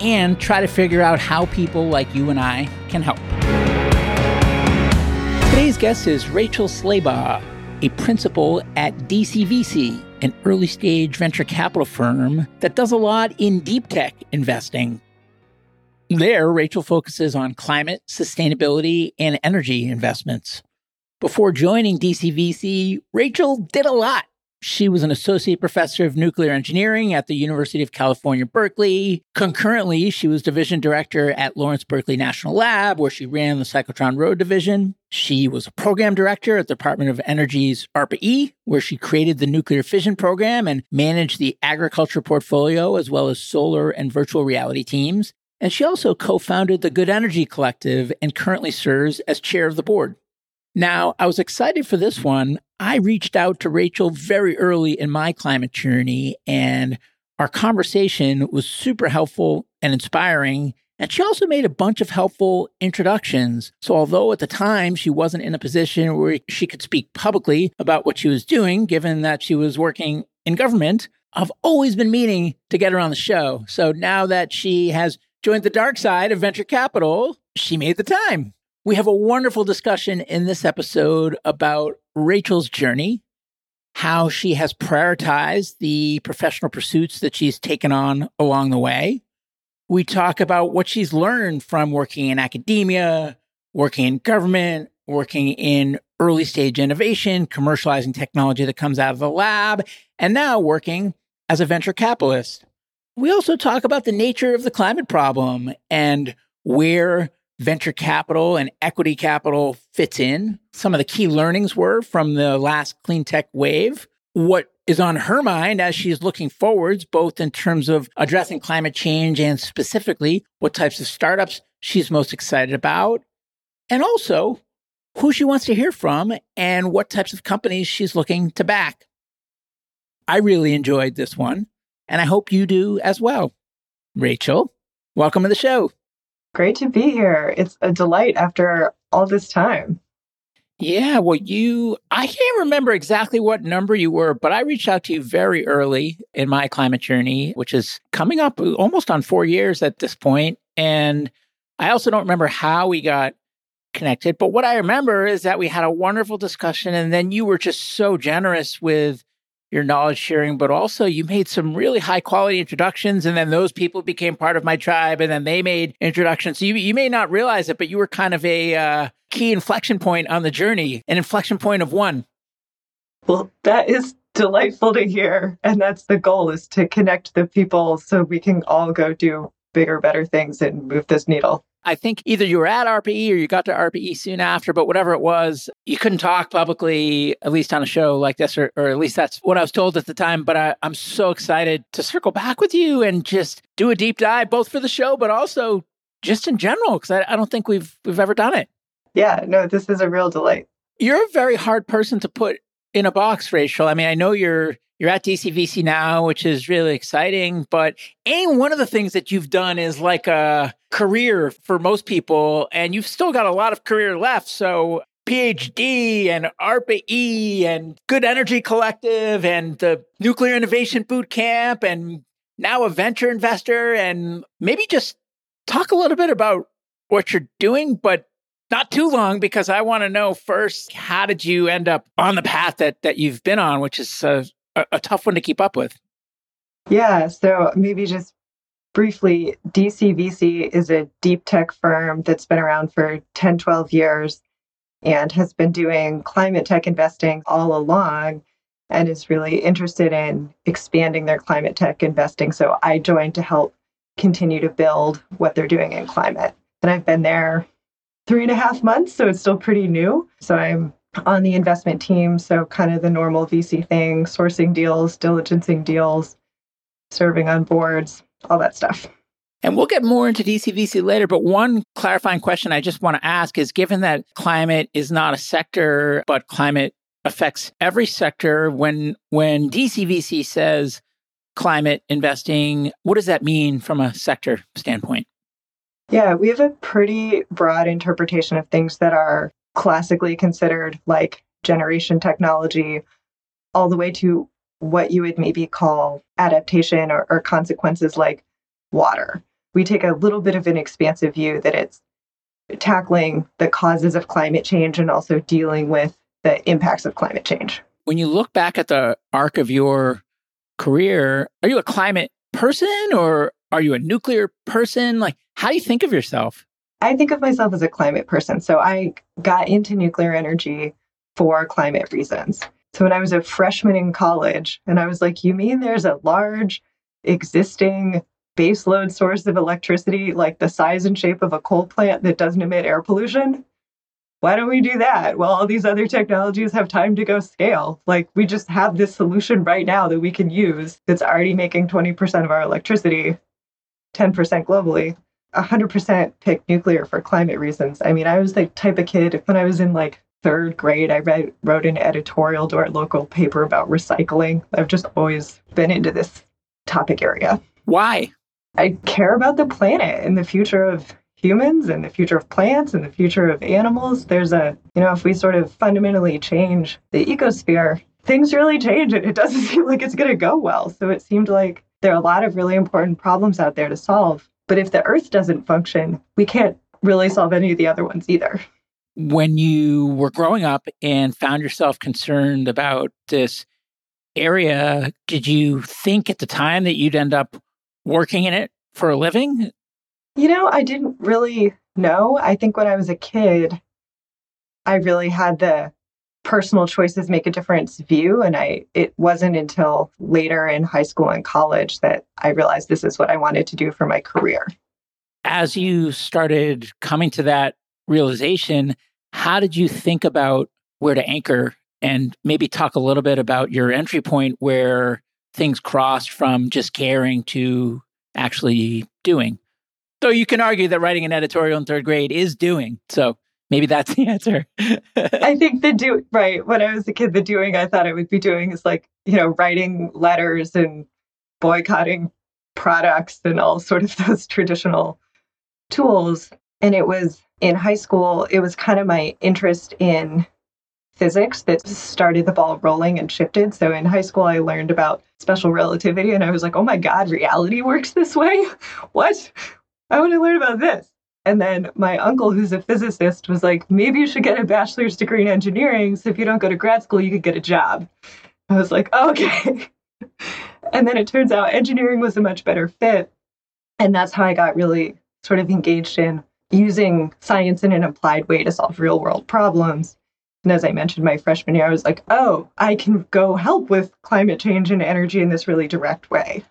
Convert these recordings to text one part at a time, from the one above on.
and try to figure out how people like you and I can help. Today's guest is Rachel Slaybaugh, a principal at DCVC, an early stage venture capital firm that does a lot in deep tech investing. There, Rachel focuses on climate, sustainability, and energy investments. Before joining DCVC, Rachel did a lot she was an associate professor of nuclear engineering at the University of California, Berkeley. Concurrently, she was division director at Lawrence Berkeley National Lab, where she ran the cyclotron road division. She was a program director at the Department of Energy's ARPA-E, where she created the nuclear fission program and managed the agriculture portfolio, as well as solar and virtual reality teams. And she also co founded the Good Energy Collective and currently serves as chair of the board. Now, I was excited for this one. I reached out to Rachel very early in my climate journey, and our conversation was super helpful and inspiring. And she also made a bunch of helpful introductions. So, although at the time she wasn't in a position where she could speak publicly about what she was doing, given that she was working in government, I've always been meaning to get her on the show. So, now that she has joined the dark side of venture capital, she made the time. We have a wonderful discussion in this episode about Rachel's journey, how she has prioritized the professional pursuits that she's taken on along the way. We talk about what she's learned from working in academia, working in government, working in early stage innovation, commercializing technology that comes out of the lab, and now working as a venture capitalist. We also talk about the nature of the climate problem and where venture capital and equity capital fits in. Some of the key learnings were from the last clean tech wave. What is on her mind as she's looking forwards, both in terms of addressing climate change and specifically what types of startups she's most excited about, and also who she wants to hear from and what types of companies she's looking to back. I really enjoyed this one, and I hope you do as well. Rachel, welcome to the show. Great to be here. It's a delight after all this time. Yeah, well, you, I can't remember exactly what number you were, but I reached out to you very early in my climate journey, which is coming up almost on four years at this point. And I also don't remember how we got connected, but what I remember is that we had a wonderful discussion. And then you were just so generous with your knowledge sharing, but also you made some really high quality introductions. And then those people became part of my tribe and then they made introductions. So you, you may not realize it, but you were kind of a uh, key inflection point on the journey, an inflection point of one. Well, that is delightful to hear. And that's the goal is to connect the people so we can all go do bigger, better things and move this needle. I think either you were at ARPA-E or you got to ARPA-E soon after, but whatever it was, you couldn't talk publicly, at least on a show like this, or, or at least that's what I was told at the time. But I, I'm so excited to circle back with you and just do a deep dive, both for the show, but also just in general, because I, I don't think we've we've ever done it. Yeah, no, this is a real delight. You're a very hard person to put in a box, Rachel. I mean, I know you're you're at DCVC now, which is really exciting. But any one of the things that you've done is like a career for most people, and you've still got a lot of career left. So PhD and ARPA-E and Good Energy Collective and the Nuclear Innovation Boot Camp and now a venture investor and maybe just talk a little bit about what you're doing, but not too long because I want to know first how did you end up on the path that that you've been on, which is a, a tough one to keep up with. Yeah. So maybe just briefly, DCVC is a deep tech firm that's been around for 10, 12 years and has been doing climate tech investing all along and is really interested in expanding their climate tech investing. So I joined to help continue to build what they're doing in climate. And I've been there three and a half months, so it's still pretty new. So I'm on the investment team. So, kind of the normal VC thing sourcing deals, diligencing deals, serving on boards, all that stuff. And we'll get more into DCVC later, but one clarifying question I just want to ask is given that climate is not a sector, but climate affects every sector, when when DCVC says climate investing, what does that mean from a sector standpoint? Yeah, we have a pretty broad interpretation of things that are classically considered like generation technology, all the way to what you would maybe call adaptation or, or consequences like water. We take a little bit of an expansive view that it's tackling the causes of climate change and also dealing with the impacts of climate change. When you look back at the arc of your career, are you a climate person or are you a nuclear person? Like, how do you think of yourself? I think of myself as a climate person. So I got into nuclear energy for climate reasons. So when I was a freshman in college, and I was like, you mean there's a large existing baseload source of electricity, like the size and shape of a coal plant that doesn't emit air pollution? Why don't we do that? Well, all these other technologies have time to go scale. Like, we just have this solution right now that we can use that's already making 20% of our electricity, 10% globally. 100% pick nuclear for climate reasons. I mean, I was the type of kid when I was in like third grade, I read, wrote an editorial to our local paper about recycling. I've just always been into this topic area. Why? I care about the planet and the future of humans and the future of plants and the future of animals. There's a, you know, if we sort of fundamentally change the ecosphere, things really change and it doesn't seem like it's going to go well. So it seemed like there are a lot of really important problems out there to solve. But if the earth doesn't function, we can't really solve any of the other ones either. When you were growing up and found yourself concerned about this area, did you think at the time that you'd end up working in it for a living? You know, I didn't really know. I think when I was a kid, I really had the personal choices make a difference view and i it wasn't until later in high school and college that i realized this is what i wanted to do for my career as you started coming to that realization how did you think about where to anchor and maybe talk a little bit about your entry point where things crossed from just caring to actually doing though you can argue that writing an editorial in third grade is doing so Maybe that's the answer. I think the do right. When I was a kid, the doing I thought I would be doing is like, you know, writing letters and boycotting products and all sort of those traditional tools. And it was in high school, it was kind of my interest in physics that started the ball rolling and shifted. So in high school, I learned about special relativity and I was like, oh my God, reality works this way? What? I want to learn about this. And then my uncle, who's a physicist, was like, maybe you should get a bachelor's degree in engineering. So if you don't go to grad school, you could get a job. I was like, oh, okay. and then it turns out engineering was a much better fit. And that's how I got really sort of engaged in using science in an applied way to solve real world problems. And as I mentioned, my freshman year, I was like, oh, I can go help with climate change and energy in this really direct way.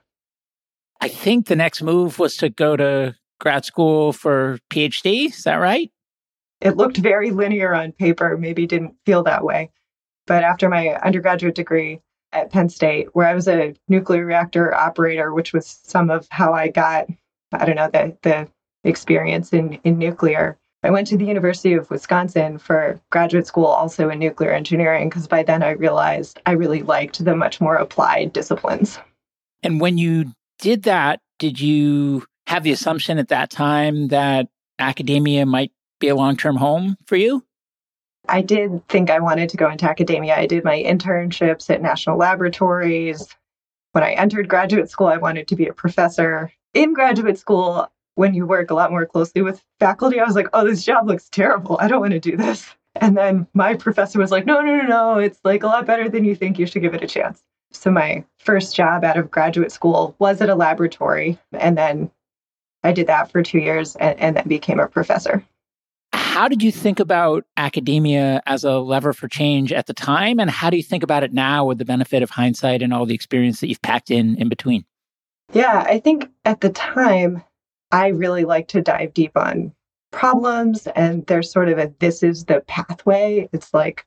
I think the next move was to go to grad school for PhD. Is that right? It looked very linear on paper, maybe didn't feel that way. But after my undergraduate degree at Penn State, where I was a nuclear reactor operator, which was some of how I got, I don't know, the, the experience in, in nuclear. I went to the University of Wisconsin for graduate school, also in nuclear engineering, because by then I realized I really liked the much more applied disciplines. And when you did that, did you have the assumption at that time that academia might be a long term home for you? I did think I wanted to go into academia. I did my internships at national laboratories. When I entered graduate school, I wanted to be a professor. In graduate school, when you work a lot more closely with faculty, I was like, oh, this job looks terrible. I don't want to do this. And then my professor was like, no, no, no, no. It's like a lot better than you think. You should give it a chance. So my first job out of graduate school was at a laboratory. And then I did that for two years and, and then became a professor. How did you think about academia as a lever for change at the time? And how do you think about it now with the benefit of hindsight and all the experience that you've packed in in between? Yeah, I think at the time, I really like to dive deep on problems. And there's sort of a this is the pathway. It's like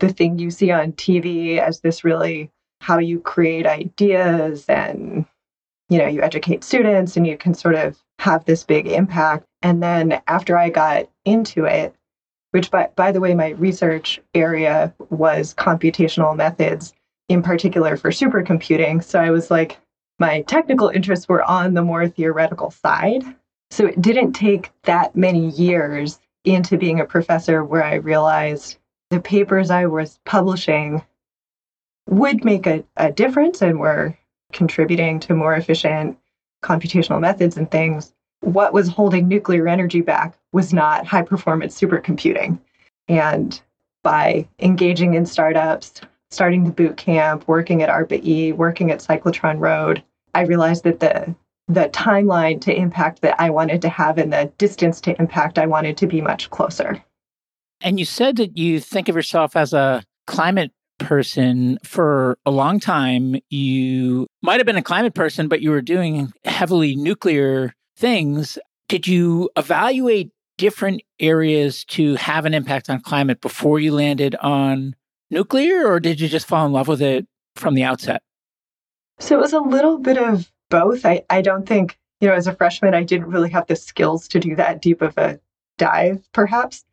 the thing you see on TV as this really how you create ideas and you know you educate students and you can sort of have this big impact and then after i got into it which by, by the way my research area was computational methods in particular for supercomputing so i was like my technical interests were on the more theoretical side so it didn't take that many years into being a professor where i realized the papers i was publishing would make a, a difference and were contributing to more efficient computational methods and things. What was holding nuclear energy back was not high performance supercomputing. And by engaging in startups, starting the boot camp, working at ARPA-E, working at Cyclotron Road, I realized that the the timeline to impact that I wanted to have and the distance to impact I wanted to be much closer. And you said that you think of yourself as a climate person for a long time. You might have been a climate person, but you were doing heavily nuclear things. Did you evaluate different areas to have an impact on climate before you landed on nuclear, or did you just fall in love with it from the outset? So it was a little bit of both. I, I don't think, you know, as a freshman, I didn't really have the skills to do that deep of a dive, perhaps.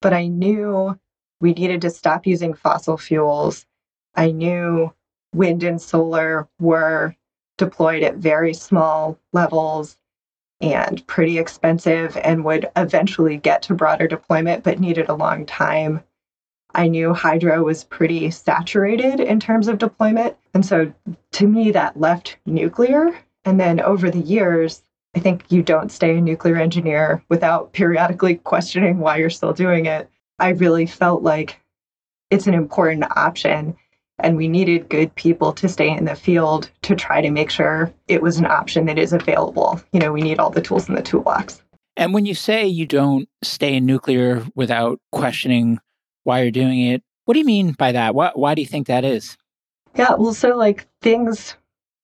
But I knew we needed to stop using fossil fuels. I knew wind and solar were deployed at very small levels and pretty expensive and would eventually get to broader deployment, but needed a long time. I knew hydro was pretty saturated in terms of deployment. And so to me, that left nuclear. And then over the years, I think you don't stay a nuclear engineer without periodically questioning why you're still doing it. I really felt like it's an important option. And we needed good people to stay in the field to try to make sure it was an option that is available. You know, we need all the tools in the toolbox. And when you say you don't stay in nuclear without questioning why you're doing it, what do you mean by that? Why, why do you think that is? Yeah, well, so like things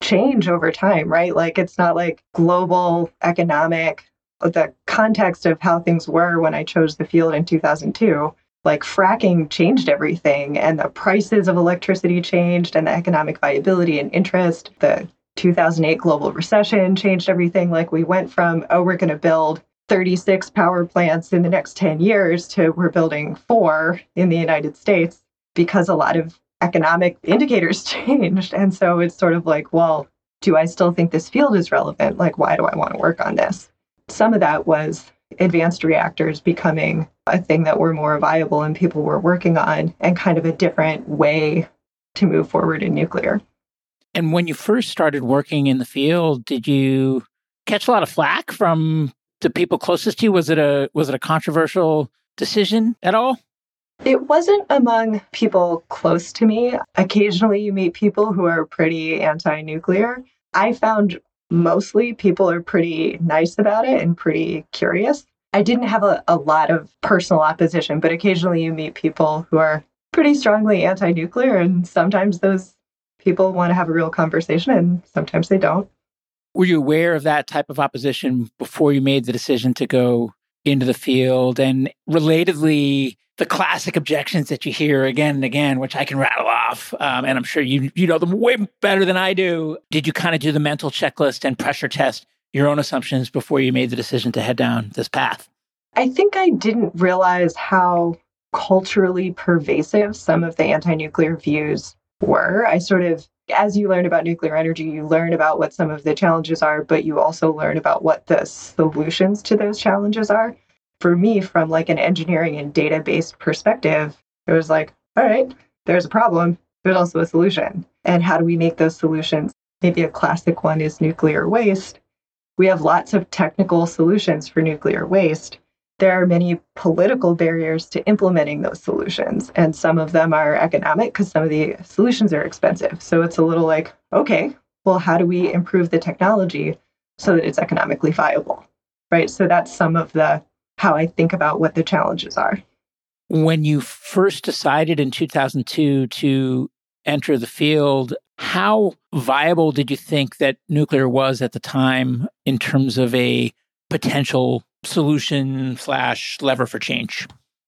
change over time, right? Like it's not like global economic uh, the context of how things were when I chose the field in 2002, like fracking changed everything and the prices of electricity changed and the economic viability and interest. The 2008 global recession changed everything. Like we went from, oh, we're going to build 36 power plants in the next 10 years to we're building four in the United States because a lot of economic indicators changed. And so it's sort of like, well, do I still think this field is relevant? Like, why do I want to work on this? Some of that was advanced reactors becoming a thing that were more viable and people were working on, and kind of a different way to move forward in nuclear. And when you first started working in the field, did you catch a lot of flack from the people closest to you? Was it a was it a controversial decision at all? It wasn't among people close to me. Occasionally you meet people who are pretty anti-nuclear. I found mostly people are pretty nice about it and pretty curious. I didn't have a, a lot of personal opposition, but occasionally you meet people who are pretty strongly anti nuclear, and sometimes those people want to have a real conversation and sometimes they don't. Were you aware of that type of opposition before you made the decision to go into the field? And relatedly, the classic objections that you hear again and again, which I can rattle off, um, and I'm sure you you know them way better than I do. Did you kind of do the mental checklist and pressure test your own assumptions before you made the decision to head down this path? I think I didn't realize how culturally pervasive some of the anti-nuclear views were. I sort of as you learn about nuclear energy, you learn about what some of the challenges are, but you also learn about what the solutions to those challenges are for me, from like an engineering and data based perspective, it was like, all right, there's a problem. There's also a solution. And how do we make those solutions? Maybe a classic one is nuclear waste. We have lots of technical solutions for nuclear waste. There are many political barriers to implementing those solutions. And some of them are economic because some of the solutions are expensive. So it's a little like, okay, well, how do we improve the technology so that it's economically viable? Right. So that's some of the how I think about what the challenges are. When you first decided in 2002 to enter the field, how viable did you think that nuclear was at the time in terms of a potential solution slash lever for change?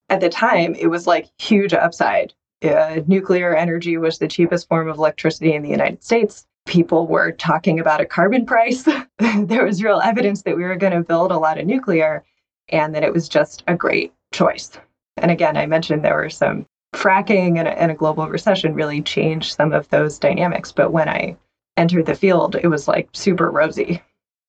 At the time, it was like huge upside. Uh, nuclear energy was the cheapest form of electricity in the United States. People were talking about a carbon price. there was real evidence that we were going to build a lot of nuclear and that it was just a great choice. And again, I mentioned there were some fracking and a, and a global recession really changed some of those dynamics. But when I entered the field, it was like super rosy.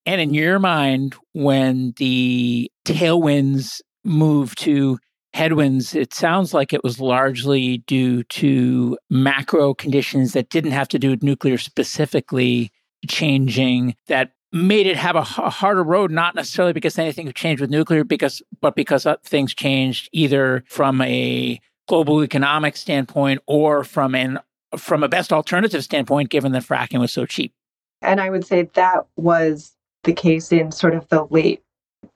And in your mind, when the tailwinds moved to headwinds, it sounds like it was largely due to macro conditions that didn't have to do with nuclear specifically changing, that made it have a, harder road, not necessarily because anything changed with nuclear, because but because things changed either from a global economic standpoint or from an from a best alternative standpoint, given that fracking was so cheap. And I would say that was the case in sort of the late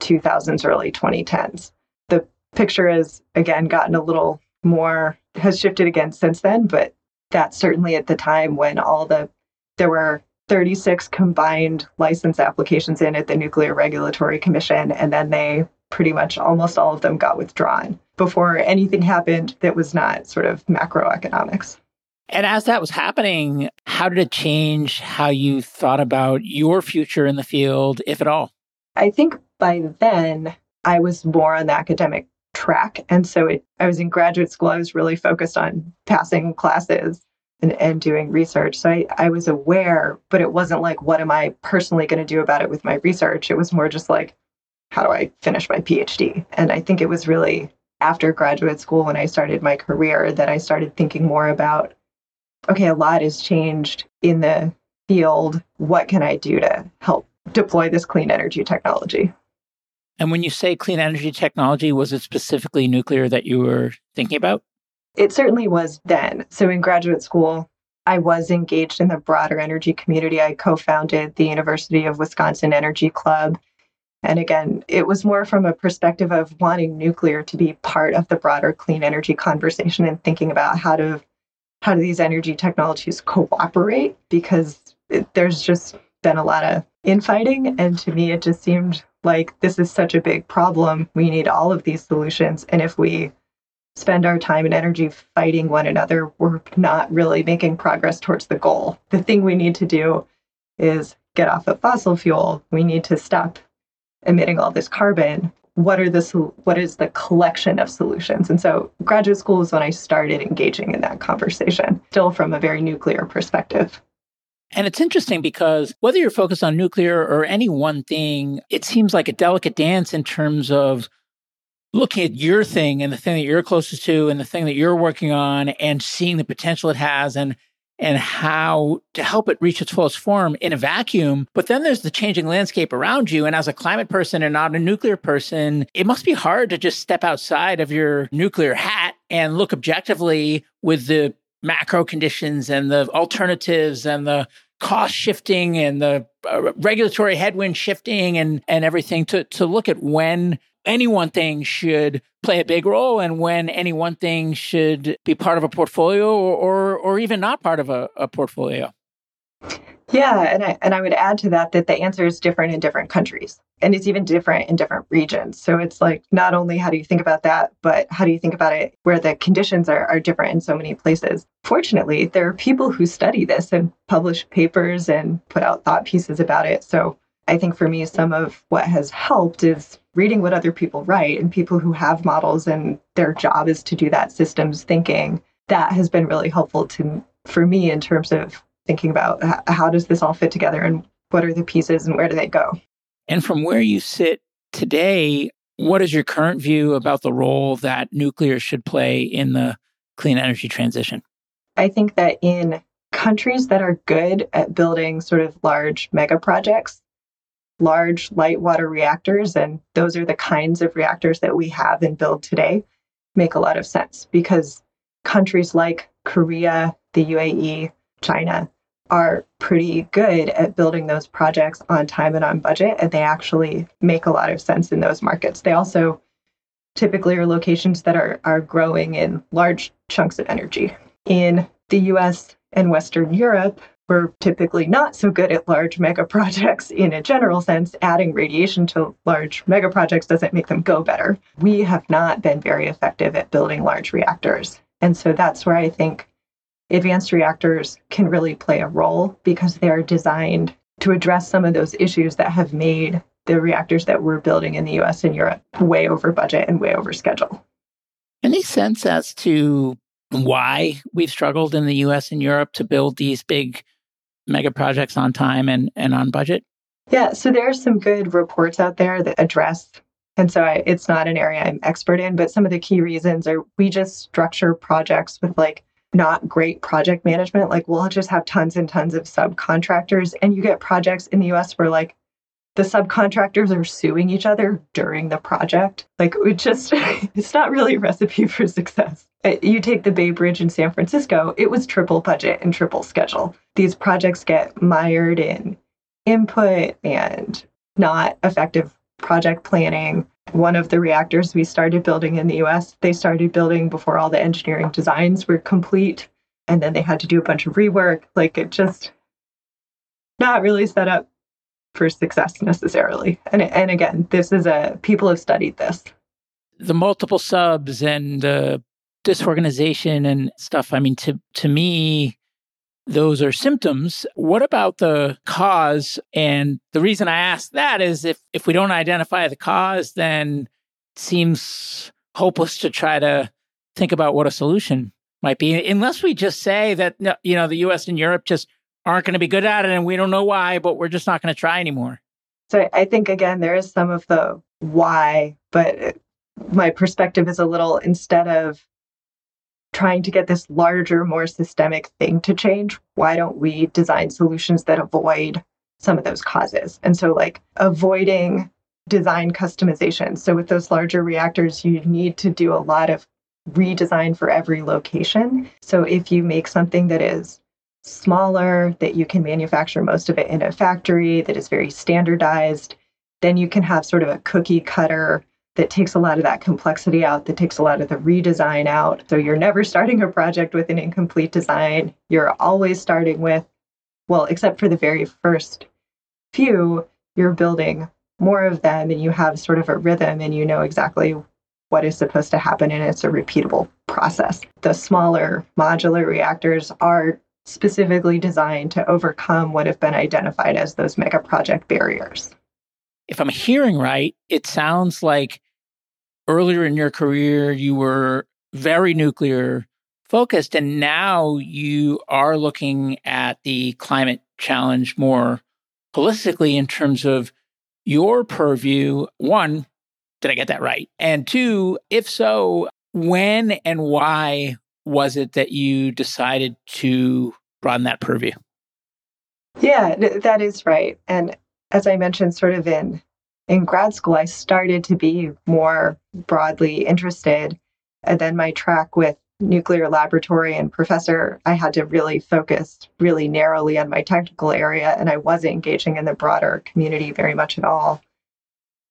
2000s, early 2010s. The picture has again gotten a little more has shifted again since then, but that's certainly at the time when all the there were 36 combined license applications in at the Nuclear Regulatory Commission, and then they pretty much almost all of them got withdrawn before anything happened that was not sort of macroeconomics. And as that was happening, how did it change how you thought about your future in the field, if at all? I think by then I was more on the academic track. And so it, I was in graduate school, I was really focused on passing classes and, and doing research. So I, I was aware, but it wasn't like, what am I personally going to do about it with my research? It was more just like, how do I finish my PhD? And I think it was really after graduate school when I started my career that I started thinking more about okay, a lot has changed in the field. What can I do to help deploy this clean energy technology? And when you say clean energy technology, was it specifically nuclear that you were thinking about? It certainly was then. So in graduate school, I was engaged in the broader energy community. I co founded the University of Wisconsin Energy Club. And again, it was more from a perspective of wanting nuclear to be part of the broader clean energy conversation and thinking about how to how do these energy technologies cooperate because it, there's just been a lot of infighting and to me it just seemed like this is such a big problem we need all of these solutions and if we spend our time and energy fighting one another, we're not really making progress towards the goal. The thing we need to do is get off of fossil fuel. We need to stop emitting all this carbon. What are the what is the collection of solutions? And so graduate school is when I started engaging in that conversation, still from a very nuclear perspective. And it's interesting because whether you're focused on nuclear or any one thing, it seems like a delicate dance in terms of looking at your thing and the thing that you're closest to and the thing that you're working on and seeing the potential it has and and how to help it reach its fullest form in a vacuum. But then there's the changing landscape around you. And as a climate person and not a nuclear person, it must be hard to just step outside of your nuclear hat and look objectively with the macro conditions and the alternatives and the cost shifting and the uh, regulatory headwind shifting and, and everything to, to look at when any one thing should play a big role and when any one thing should be part of a portfolio or, or, or even not part of a, a portfolio. Yeah, and I and I would add to that that the answer is different in different countries. And it's even different in different regions. So it's like not only how do you think about that, but how do you think about it where the conditions are, are different in so many places. Fortunately, there are people who study this and publish papers and put out thought pieces about it. So I think for me, some of what has helped is reading what other people write and people who have models and their job is to do that systems thinking. That has been really helpful to for me in terms of thinking about how does this all fit together and what are the pieces and where do they go. And from where you sit today, what is your current view about the role that nuclear should play in the clean energy transition? I think that in countries that are good at building sort of large mega projects, large light water reactors, and those are the kinds of reactors that we have and build today, make a lot of sense because countries like Korea, the UAE, China are pretty good at building those projects on time and on budget, and they actually make a lot of sense in those markets. They also typically are locations that are, are growing in large chunks of energy. In the US and Western Europe, we're typically not so good at large mega projects in a general sense. Adding radiation to large mega projects doesn't make them go better. We have not been very effective at building large reactors. And so that's where I think advanced reactors can really play a role because they are designed to address some of those issues that have made the reactors that we're building in the US and Europe way over budget and way over schedule. Any sense as to why we've struggled in the US and Europe to build these big mega projects on time and, and on budget? Yeah, so there are some good reports out there that address, and so I, it's not an area I'm expert in, but some of the key reasons are we just structure projects with like not great project management. Like we'll just have tons and tons of subcontractors, and you get projects in the US where like the subcontractors are suing each other during the project. Like it just, it's not really a recipe for success. Uh, you take the Bay Bridge in San Francisco, it was triple budget and triple schedule. These projects get mired in input and not effective project planning one of the reactors we started building in the US, they started building before all the engineering designs were complete. And then they had to do a bunch of rework. Like it just not really set up for success necessarily. And and again, this is a people have studied this. The multiple subs and the disorganization and stuff. I mean, to to me, those are symptoms. What about the cause? And the reason I ask that is if, if we don't identify the cause, then it seems hopeless to try to think about what a solution might be, unless we just say that, you know, the US and Europe just aren't going to be good at it and we don't know why, but we're just not going to try anymore. So I think, again, there is some of the why, but my perspective is a little instead of trying to get this larger, more systemic thing to change, why don't we design solutions that avoid some of those causes? And so, like, avoiding design customization. So, with those larger reactors, you need to do a lot of redesign for every location. So, if you make something that is smaller, that you can manufacture most of it in a factory, that is very standardized, then you can have sort of a cookie cutter that takes a lot of that complexity out, that takes a lot of the redesign out. So you're never starting a project with an incomplete design. You're always starting with, well, except for the very first few, you're building more of them and you have sort of a rhythm and you know exactly what is supposed to happen and it's a repeatable process. The smaller modular reactors are specifically designed to overcome what have been identified as those mega project barriers if I'm hearing right, it sounds like earlier in your career you were very nuclear focused, and now you are looking at the climate challenge more holistically in terms of your purview. One, did I get that right? And two, if so, when and why was it that you decided to broaden that purview? Yeah, that is right. And as I mentioned, sort of in in grad school, I started to be more broadly interested. And then my track with nuclear laboratory and professor, I had to really focus really narrowly on my technical area, and I wasn't engaging in the broader community very much at all.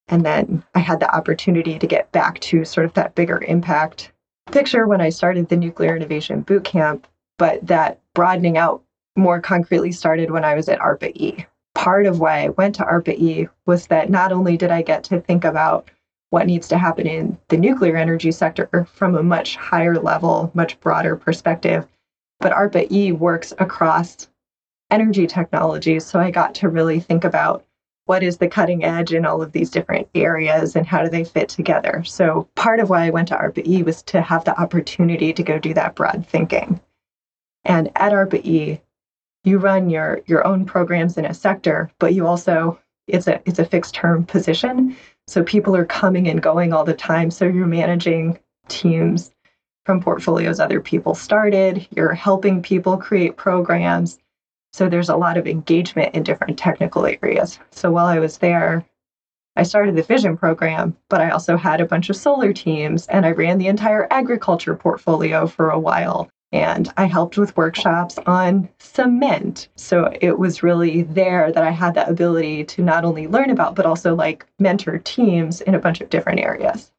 And then I had the opportunity to get back to sort of that bigger impact picture when I started the Nuclear Innovation Bootcamp. But that broadening out more concretely started when I was at ARPA E. Part of why I went to ARPA E was that not only did I get to think about what needs to happen in the nuclear energy sector from a much higher level, much broader perspective, but ARPA E works across energy technologies. So I got to really think about what is the cutting edge in all of these different areas and how do they fit together. So part of why I went to ARPA E was to have the opportunity to go do that broad thinking. And at ARPA E, you run your your own programs in a sector, but you also it's a it's a fixed term position. So people are coming and going all the time. So you're managing teams from portfolios other people started. You're helping people create programs. So there's a lot of engagement in different technical areas. So while I was there, I started the fission program, but I also had a bunch of solar teams and I ran the entire agriculture portfolio for a while. And I helped with workshops on cement. So it was really there that I had that ability to not only learn about, but also like mentor teams in a bunch of different areas.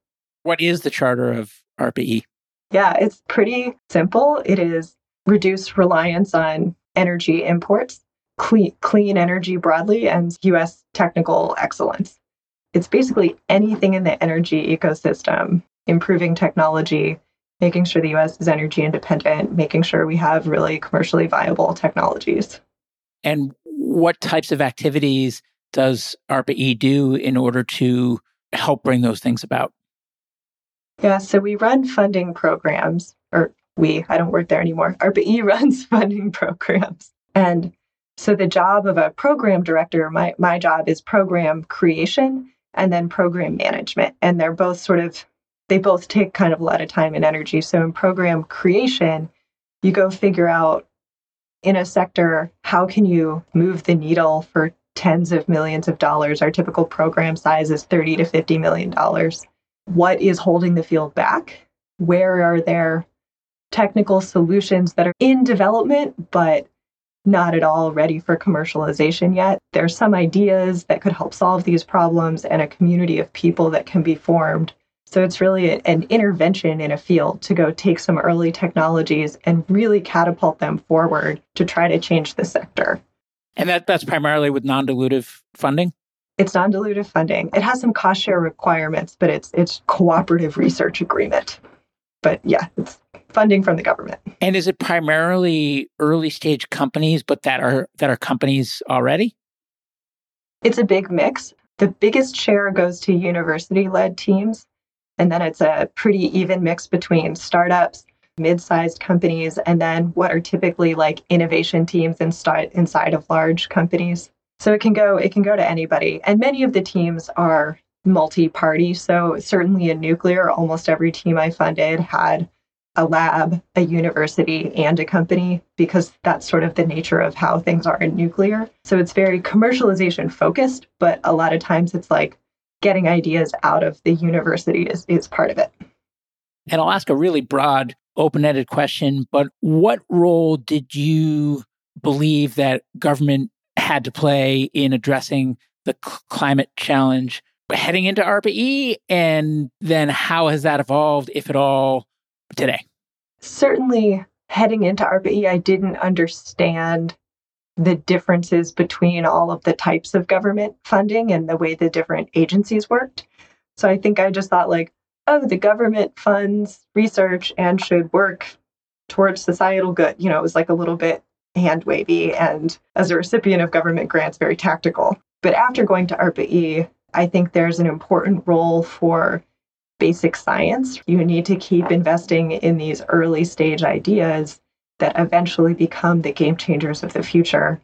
What is the charter of ARPA-E? Yeah, it's pretty simple. It is reduce reliance on energy imports, clean, clean energy broadly, and US technical excellence. It's basically anything in the energy ecosystem, improving technology, making sure the US is energy independent, making sure we have really commercially viable technologies. And what types of activities does ARPA-E do in order to help bring those things about? Yeah, so we run funding programs, or we, I don't work there anymore. ARPA-E runs funding programs. And so the job of a program director, my, my job is program creation and then program management. And they're both sort of, they both take kind of a lot of time and energy. So in program creation, you go figure out in a sector, how can you move the needle for tens of millions of dollars? Our typical program size is 30 to 50 million dollars what is holding the field back? Where are there technical solutions that are in development, but not at all ready for commercialization yet? There's some ideas that could help solve these problems and a community of people that can be formed. So it's really an intervention in a field to go take some early technologies and really catapult them forward to try to change the sector. And that, that's primarily with non dilutive funding? It's non-dilutive funding. It has some cost share requirements, but it's it's cooperative research agreement. But yeah, it's funding from the government. And is it primarily early stage companies, but that are that are companies already? It's a big mix. The biggest share goes to university led teams. And then it's a pretty even mix between startups, mid sized companies, and then what are typically like innovation teams inside, inside of large companies. So it can go it can go to anybody. And many of the teams are multi-party. So certainly in nuclear, almost every team I funded had a lab, a university, and a company because that's sort of the nature of how things are in nuclear. So it's very commercialization focused, but a lot of times it's like getting ideas out of the university is, is part of it. And I'll ask a really broad, open ended question, but what role did you believe that government had to play in addressing the climate challenge heading into ARPA-E? And then how has that evolved, if at all, today? Certainly, heading into ARPA-E, I didn't understand the differences between all of the types of government funding and the way the different agencies worked. So I think I just thought, like, oh, the government funds research and should work towards societal good. You know, it was like a little bit hand wavy and as a recipient of government grants, very tactical. But after going to ARPA-E, I think there's an important role for basic science. You need to keep investing in these early stage ideas that eventually become the game changers of the future.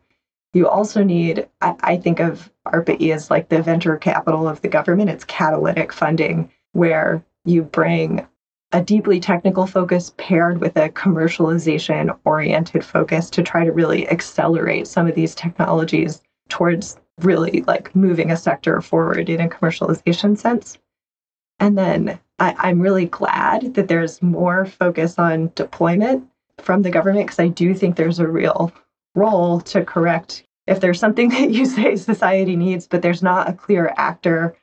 You also need, I, I think of ARPA-E as like the venture capital of the government. It's catalytic funding where you bring a deeply technical focus paired with a commercialization oriented focus to try to really accelerate some of these technologies towards really like moving a sector forward in a commercialization sense. And then I, am really glad that there's more focus on deployment from the government because I do think there's a real role to correct if there's something that you say society needs, but there's not a clear actor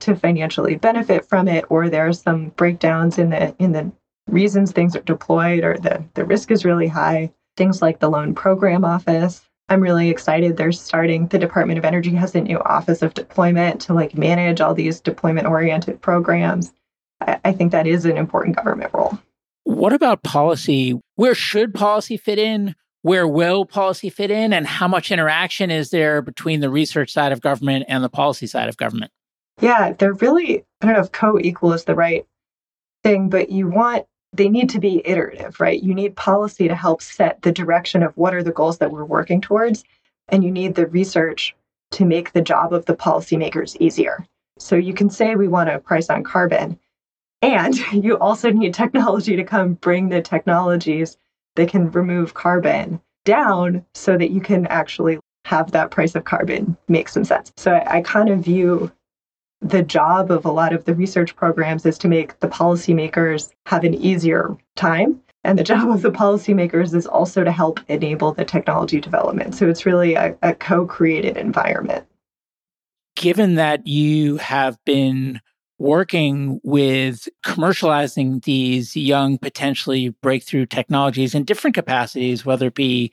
to financially benefit from it or there are some breakdowns in the in the reasons things are deployed or the the risk is really high things like the Loan Program Office. I'm really excited. They're starting, the Department of Energy has a new Office of Deployment to like manage all these deployment oriented programs. I, I think that is an important government role. What about policy? Where should policy fit in? Where will policy fit in? And how much interaction is there between the research side of government and the policy side of government? Yeah, they're really, I don't know if co equal is the right thing, but you want they need to be iterative, right? You need policy to help set the direction of what are the goals that we're working towards. And you need the research to make the job of the policymakers easier. So you can say we want a price on carbon, and you also need technology to come bring the technologies that can remove carbon down so that you can actually have that price of carbon make some sense. So I, I kind of view the job of a lot of the research programs is to make the policymakers have an easier time. And the job of the policymakers is also to help enable the technology development. So it's really a, a co created environment. Given that you have been working with commercializing these young, potentially breakthrough technologies in different capacities, whether it be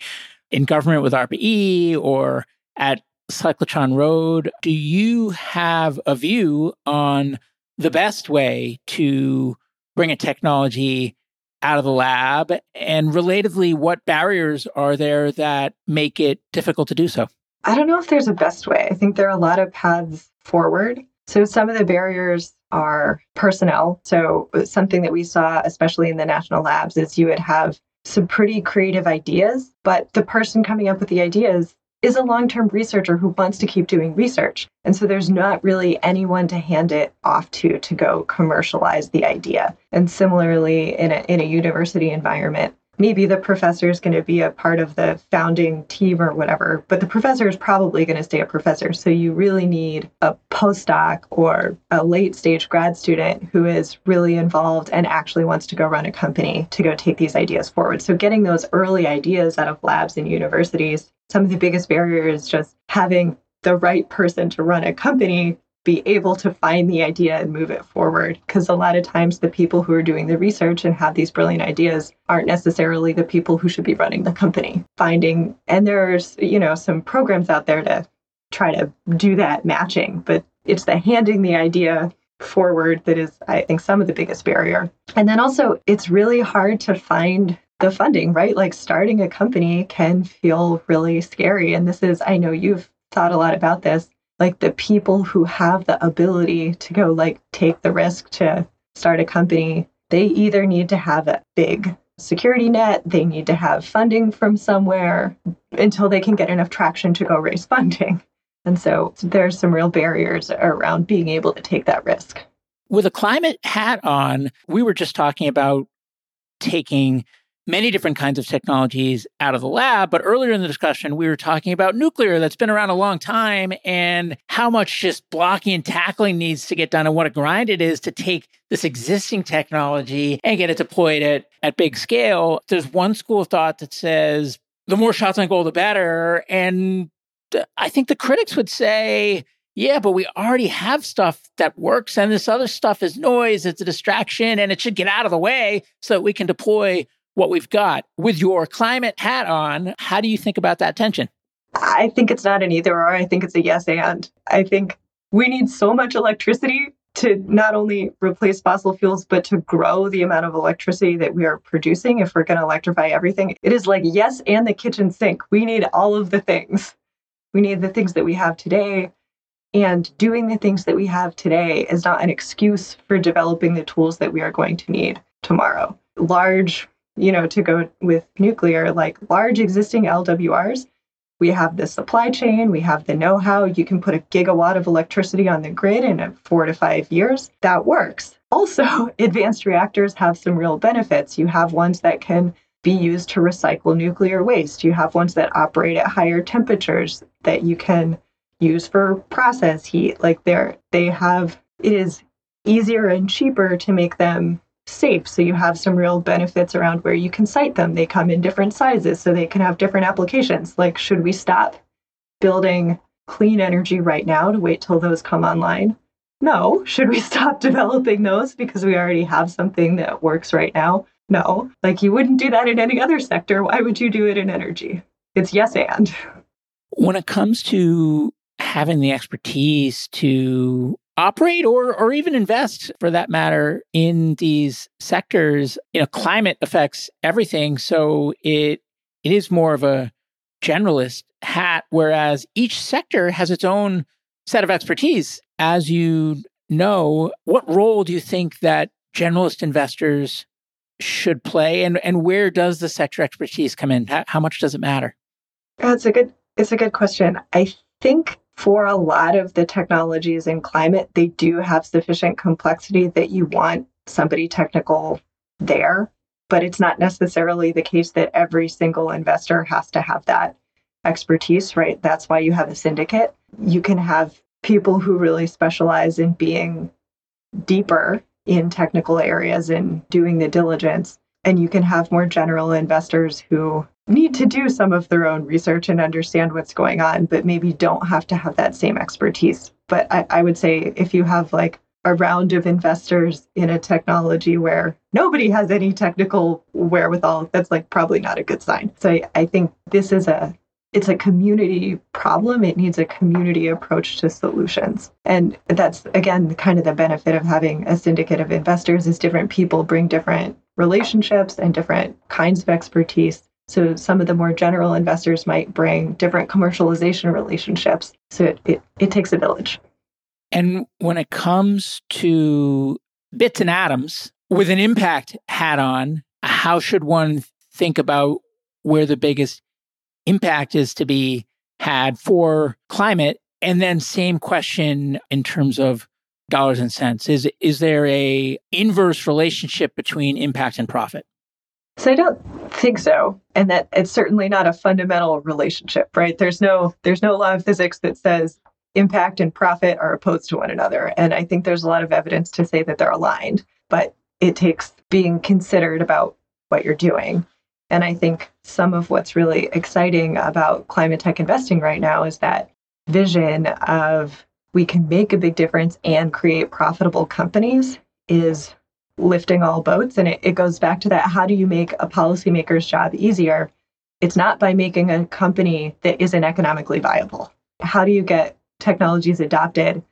in government with ARPA-E or at cyclotron road do you have a view on the best way to bring a technology out of the lab? And relatedly what barriers are there that make it difficult to do so? I don't know if there's a best way. I think there are a lot of paths forward so some of the barriers are personnel so something that we saw especially in the national labs is you would have some pretty creative ideas but the person coming up with the ideas is a long term researcher who wants to keep doing research. And so there's not really anyone to hand it off to to go commercialize the idea. And similarly, in a, in a university environment, maybe the professor is going to be a part of the founding team or whatever, but the professor is probably going to stay a professor. So you really need a postdoc or a late stage grad student who is really involved and actually wants to go run a company to go take these ideas forward. So getting those early ideas out of labs and universities, some of the biggest barriers just having the right person to run a company be able to find the idea and move it forward. Because a lot of times, the people who are doing the research and have these brilliant ideas aren't necessarily the people who should be running the company. Finding, and there's, you know, some programs out there to try to do that matching, but it's the handing the idea forward that is, I think, some of the biggest barrier. And then also, it's really hard to find the funding, right? Like starting a company can feel really scary. And this is, I know you've thought a lot about this like the people who have the ability to go like take the risk to start a company they either need to have a big security net they need to have funding from somewhere until they can get enough traction to go raise funding. And so there's some real barriers around being able to take that risk. With a climate hat on we were just talking about taking many different kinds of technologies out of the lab. But earlier in the discussion, we were talking about nuclear that's been around a long time and how much just blocking and tackling needs to get done and what a grind it is to take this existing technology and get it deployed at, at big scale. There's one school of thought that says the more shots on goal, the better. And I think the critics would say, yeah, but we already have stuff that works, and this other stuff is noise, it's a distraction, and it should get out of the way so that we can deploy what we've got. With your climate hat on, how do you think about that tension? I think it's not an either or. I think it's a yes and. I think we need so much electricity to not only replace fossil fuels, but to grow the amount of electricity that we are producing if we're going to electrify everything. It is like yes and the kitchen sink. We need all of the things. We need the things that we have today. And doing the things that we have today is not an excuse for developing the tools that we are going to need tomorrow. Large you know, to go with nuclear, like large existing LWRs, we have the supply chain, we have the know how. You can put a gigawatt of electricity on the grid in four to five years. That works. Also, advanced reactors have some real benefits. You have ones that can be used to recycle nuclear waste, you have ones that operate at higher temperatures that you can use for process heat. Like they're, they have, it is easier and cheaper to make them safe. So you have some real benefits around where you can site them. They come in different sizes, so they can have different applications. Like, should we stop building clean energy right now to wait till those come online? No. Should we stop developing those because we already have something that works right now? No. Like you wouldn't do that in any other sector. Why would you do it in energy? It's yes and. When it comes to having the expertise to operate or or even invest for that matter in these sectors, you know, climate affects everything. So it it is more of a generalist hat, whereas each sector has its own set of expertise. As you know, what role do you think that generalist investors should play and, and where does the sector expertise come in? How, how much does it matter? That's a good it's a good question. I think for a lot of the technologies in climate, they do have sufficient complexity that you want somebody technical there. But it's not necessarily the case that every single investor has to have that expertise, right? That's why you have a syndicate. You can have people who really specialize in being deeper in technical areas and doing the diligence. And you can have more general investors who need to do some of their own research and understand what's going on, but maybe don't have to have that same expertise. But I, I would say if you have like a round of investors in a technology where nobody has any technical wherewithal, that's like probably not a good sign. So I, I think this is a it's a community problem. It needs a community approach to solutions. And that's again kind of the benefit of having a syndicate of investors is different people bring different relationships and different kinds of expertise. So some of the more general investors might bring different commercialization relationships. So it, it, it takes a village. And when it comes to bits and atoms with an impact hat on, how should one think about where the biggest impact is to be had for climate? And then same question in terms of dollars and cents. Is is there a inverse relationship between impact and profit? So I don't think so. And that it's certainly not a fundamental relationship, right? There's no there's no law of physics that says impact and profit are opposed to one another. And I think there's a lot of evidence to say that they're aligned, but it takes being considered about what you're doing. And I think some of what's really exciting about climate tech investing right now is that vision of we can make a big difference and create profitable companies is lifting all boats. And it, it goes back to that how do you make a policymaker's job easier? It's not by making a company that isn't economically viable. How do you get technologies adopted?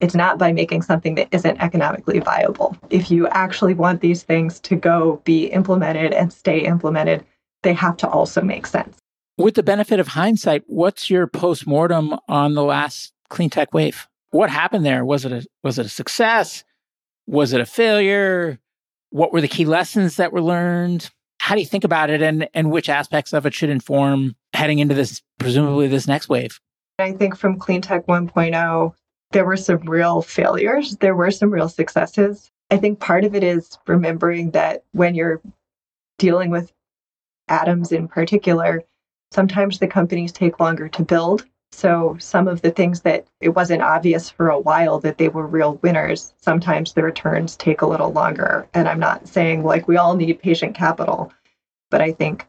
It's not by making something that isn't economically viable. If you actually want these things to go be implemented and stay implemented, they have to also make sense. With the benefit of hindsight, what's your postmortem on the last clean tech wave? What happened there? Was it a was it a success? Was it a failure? What were the key lessons that were learned? How do you think about it and and which aspects of it should inform heading into this presumably this next wave? I think from Clean Tech 1.0, there were some real failures. There were some real successes. I think part of it is remembering that when you're dealing with atoms in particular, sometimes the companies take longer to build. So some of the things that it wasn't obvious for a while that they were real winners, sometimes the returns take a little longer. And I'm not saying like we all need patient capital, but I think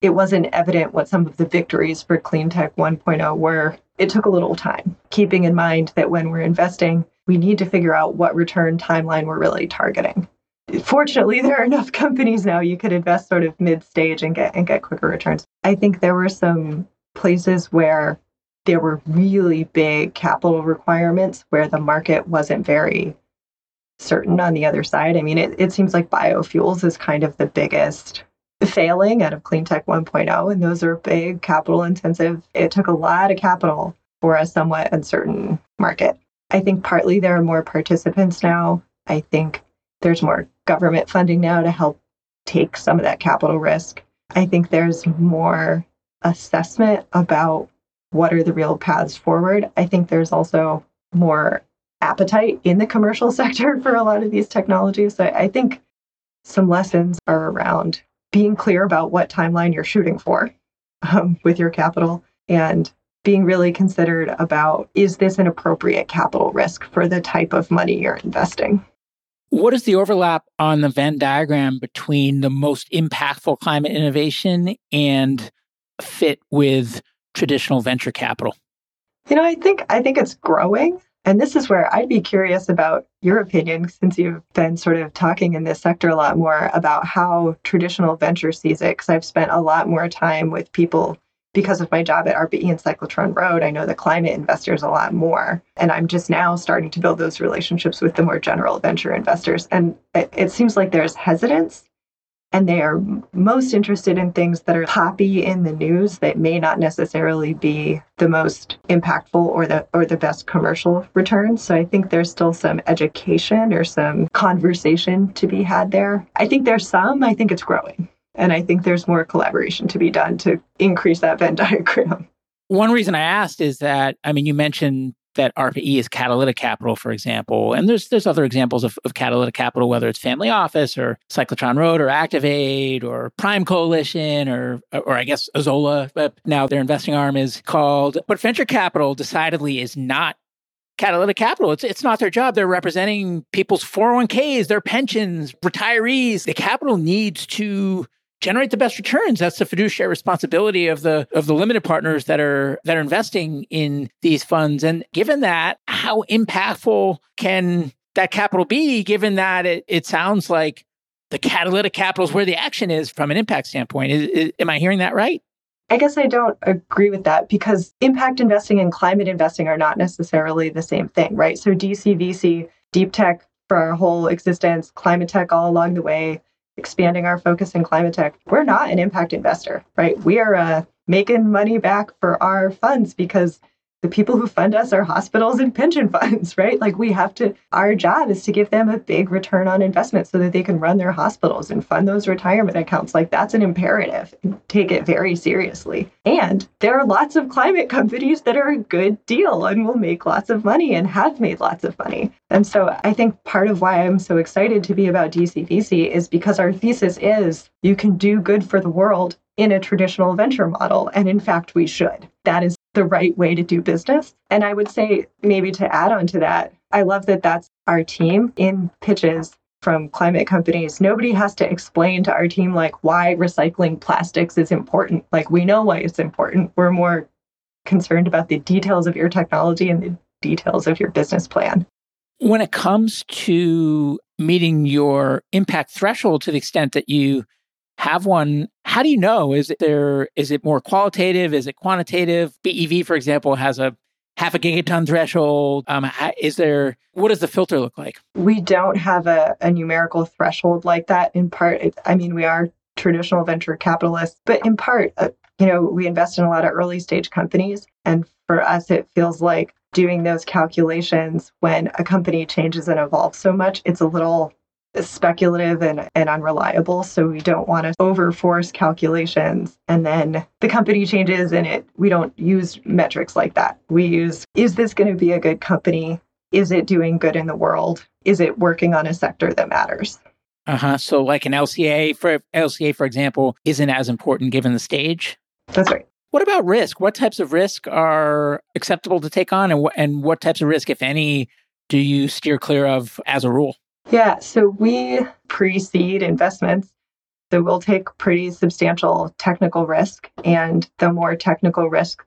it wasn't evident what some of the victories for Clean Tech 1.0 were. It took a little time, keeping in mind that when we're investing, we need to figure out what return timeline we're really targeting. Fortunately, there are enough companies now you could invest sort of mid-stage and get and get quicker returns. I think there were some places where there were really big capital requirements where the market wasn't very certain on the other side. I mean, it, it seems like biofuels is kind of the biggest failing out of Clean Tech 1.0, and those are big, capital intensive. It took a lot of capital for a somewhat uncertain market. I think partly there are more participants now. I think there's more government funding now to help take some of that capital risk. I think there's more assessment about what are the real paths forward. I think there's also more appetite in the commercial sector for a lot of these technologies. So I think some lessons are around being clear about what timeline you're shooting for um, with your capital and being really considered about is this an appropriate capital risk for the type of money you're investing? What is the overlap on the Venn diagram between the most impactful climate innovation and fit with traditional venture capital? You know, I think I think it's growing. And this is where I'd be curious about your opinion, since you've been sort of talking in this sector a lot more about how traditional venture sees it. Because I've spent a lot more time with people because of my job at ARPA-E and Cyclotron Road. I know the climate investors a lot more. And I'm just now starting to build those relationships with the more general venture investors. And it, it seems like there's hesitance and they are most interested in things that are poppy in the news that may not necessarily be the most impactful or the or the best commercial return So I think there's still some education or some conversation to be had there. I think there's some, I think it's growing. And I think there's more collaboration to be done to increase that Venn diagram. One reason I asked is that I mean you mentioned that ARPA-E is catalytic capital, for example. And there's there's other examples of, of catalytic capital, whether it's Family Office or Cyclotron Road or Activate or Prime Coalition or or I guess Azola, but now their investing arm is called. But venture capital decidedly is not catalytic capital. It's it's not their job. They're representing people's 401ks, their pensions, retirees. The capital needs to generate the best returns. That's the fiduciary responsibility of the of the limited partners that are that are investing in these funds. And given that, how impactful can that capital be? Given that it, it sounds like the catalytic capital is where the action is from an impact standpoint. Is, is, am I hearing that right? I guess I don't agree with that because impact investing and climate investing are not necessarily the same thing, right? So DCVC, deep tech for our whole existence, climate tech all along the way, expanding our focus in climate tech, we're not an impact investor, right? We are uh, making money back for our funds because the people who fund us are hospitals and pension funds, right? Like we have to, our job is to give them a big return on investment so that they can run their hospitals and fund those retirement accounts. Like that's an imperative. Take it very seriously. And there are lots of climate companies that are a good deal and will make lots of money and have made lots of money. And so I think part of why I'm so excited to be about DCVC is because our thesis is you can do good for the world in a traditional venture model. And in fact, we should. That is the right way to do business. And I would say, maybe to add on to that, I love that that's our team in pitches from climate companies. Nobody has to explain to our team, like, why recycling plastics is important. Like, we know why it's important. We're more concerned about the details of your technology and the details of your business plan. When it comes to meeting your impact threshold to the extent that you have one, how do you know? Is it there? Is it more qualitative? Is it quantitative? BEV, for example, has a half a gigaton threshold. Um, is there? What does the filter look like? We don't have a, a numerical threshold like that. In part, it, I mean, we are traditional venture capitalists, but in part, uh, you know, we invest in a lot of early stage companies, and for us, it feels like doing those calculations when a company changes and evolves so much, it's a little speculative and, and unreliable. So we don't want to overforce calculations and then the company changes and it we don't use metrics like that. We use is this going to be a good company? Is it doing good in the world? Is it working on a sector that matters? Uh-huh. So like an LCA for LCA, for example, isn't as important given the stage. That's right. What about risk? What types of risk are acceptable to take on and, wh- and what types of risk, if any, do you steer clear of as a rule? Yeah, so we pre seed investments. So we'll take pretty substantial technical risk. And the more technical risk,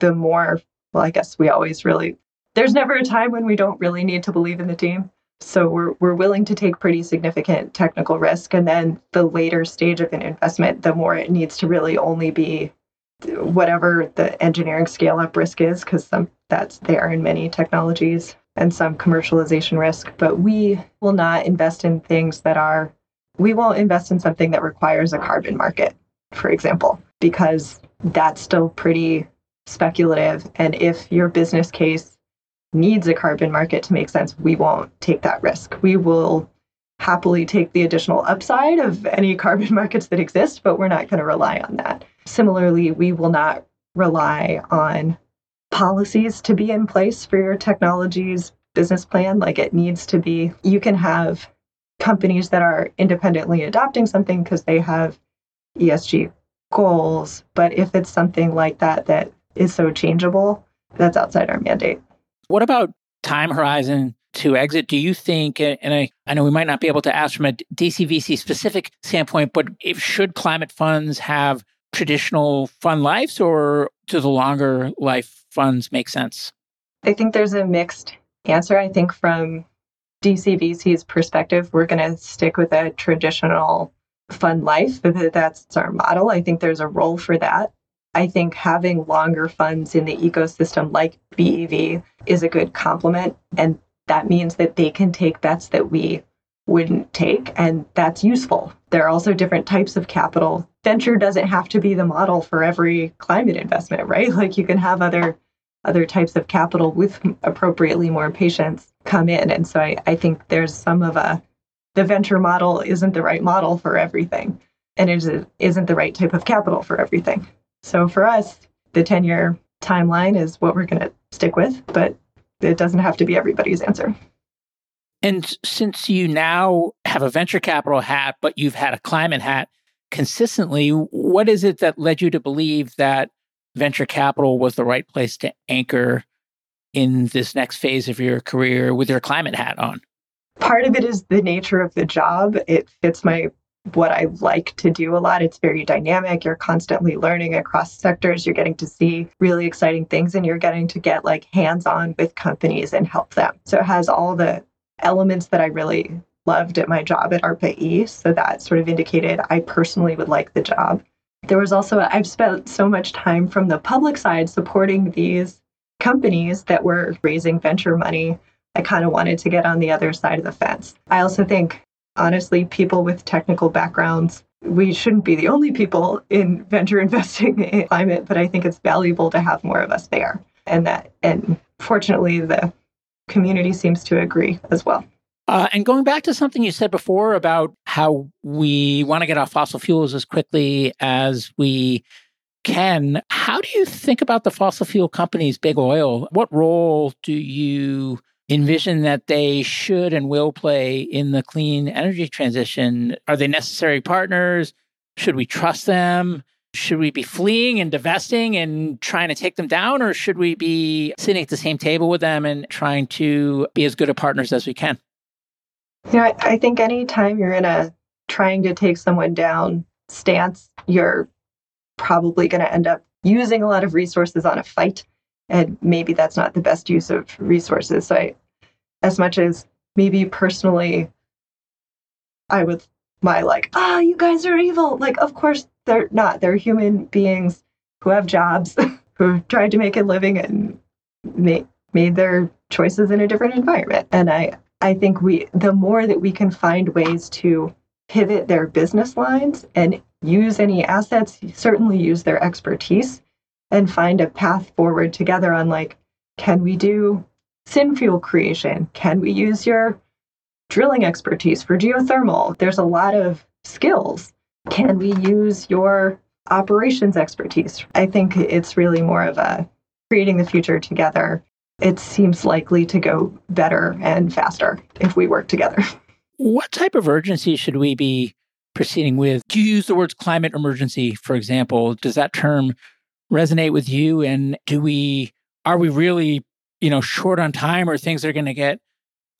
the more, well, I guess we always really, there's never a time when we don't really need to believe in the team. So we're, we're willing to take pretty significant technical risk. And then the later stage of an investment, the more it needs to really only be whatever the engineering scale up risk is, because that's there in many technologies and some commercialization risk, but we will not invest in things that are, we won't invest in something that requires a carbon market, for example, because that's still pretty speculative. And if your business case needs a carbon market to make sense, we won't take that risk. We will happily take the additional upside of any carbon markets that exist, but we're not going to rely on that. Similarly, we will not rely on policies to be in place for your technology's business plan. Like it needs to be, you can have companies that are independently adopting something because they have ESG goals. But if it's something like that that is so changeable, that's outside our mandate. What about time horizon to exit? Do you think, and I, I know we might not be able to ask from a DCVC specific standpoint, but if should climate funds have traditional fund lives or do the longer life funds make sense? I think there's a mixed answer. I think from DCVC's perspective, we're going to stick with a traditional fund life. That's our model. I think there's a role for that. I think having longer funds in the ecosystem like BEV is a good complement. And that means that they can take bets that we wouldn't take. And that's useful. There are also different types of capital. Venture doesn't have to be the model for every climate investment, right? Like you can have other other types of capital with appropriately more patience come in. And so I, I think there's some of a the venture model isn't the right model for everything. And it isn't the right type of capital for everything. So for us, the 10 year timeline is what we're going to stick with, but it doesn't have to be everybody's answer. And since you now have a venture capital hat, but you've had a climate hat consistently, what is it that led you to believe that venture capital was the right place to anchor in this next phase of your career with your climate hat on? Part of it is the nature of the job. It fits my what I like to do a lot. It's very dynamic. You're constantly learning across sectors. You're getting to see really exciting things and you're getting to get like hands on with companies and help them. So it has all the elements that I really loved at my job at ARPA-E. So that sort of indicated I personally would like the job. There was also, I've spent so much time from the public side supporting these companies that were raising venture money. I kind of wanted to get on the other side of the fence. I also think honestly, people with technical backgrounds, we shouldn't be the only people in venture investing in climate, but I think it's valuable to have more of us there. And that, and fortunately, the community seems to agree as well. Uh, and going back to something you said before about how we want to get off fossil fuels as quickly as we can, how do you think about the fossil fuel companies, big oil? What role do you envision that they should and will play in the clean energy transition? Are they necessary partners? Should we trust them? Should we be fleeing and divesting and trying to take them down? Or should we be sitting at the same table with them and trying to be as good of partners as we can? Yeah, I, I think anytime you're in a trying to take someone down stance, you're probably going to end up using a lot of resources on a fight and maybe that's not the best use of resources. So I, as much as maybe personally, I would my like, ah, oh, you guys are evil. Like, of course they're not. They're human beings who have jobs, who tried to make a living and made made their choices in a different environment. And I I think we the more that we can find ways to pivot their business lines and use any assets, certainly use their expertise and find a path forward together on like, can we do synfuel creation? Can we use your drilling expertise for geothermal? There's a lot of skills. Can we use your operations expertise? I think it's really more of a creating the future together. It seems likely to go better and faster if we work together. What type of urgency should we be proceeding with? Do you use the words climate emergency, for example? Does that term resonate with you? And do we, are we really, you know, short on time or things are going to get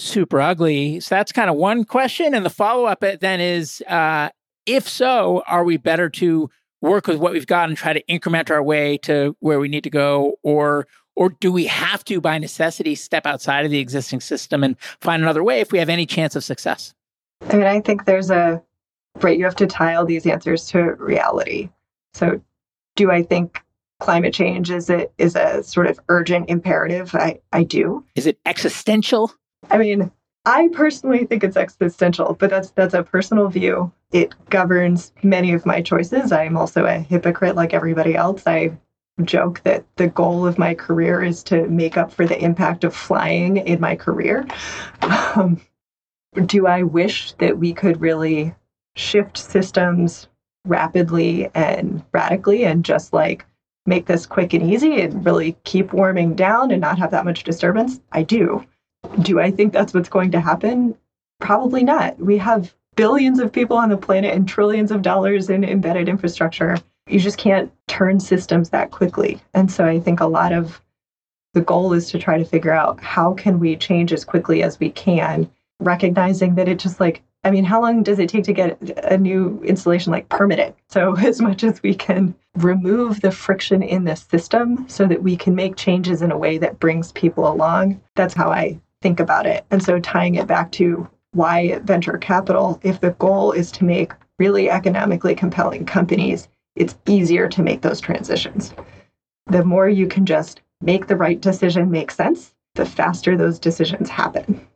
super ugly? So that's kind of one question. And the follow up then is, uh, if so, are we better to work with what we've got and try to increment our way to where we need to go? Or, or do we have to, by necessity, step outside of the existing system and find another way if we have any chance of success? I mean, I think there's a, right, you have to tie all these answers to reality. So, do I think climate change is a is a sort of urgent imperative. I, I do. Is it existential? I mean, I personally think it's existential, but that's that's a personal view. It governs many of my choices. I'm also a hypocrite like everybody else. I joke that the goal of my career is to make up for the impact of flying in my career. Um, do I wish that we could really shift systems rapidly and radically and just like make this quick and easy and really keep warming down and not have that much disturbance? I do. Do I think that's what's going to happen? Probably not. We have billions of people on the planet and trillions of dollars in embedded infrastructure. You just can't turn systems that quickly. And so I think a lot of the goal is to try to figure out how can we change as quickly as we can, recognizing that it just like I mean, how long does it take to get a new installation like permitted? So, as much as we can remove the friction in the system so that we can make changes in a way that brings people along, that's how I think about it. And so tying it back to why venture capital, if the goal is to make really economically compelling companies, it's easier to make those transitions. The more you can just make the right decision make sense, the faster those decisions happen.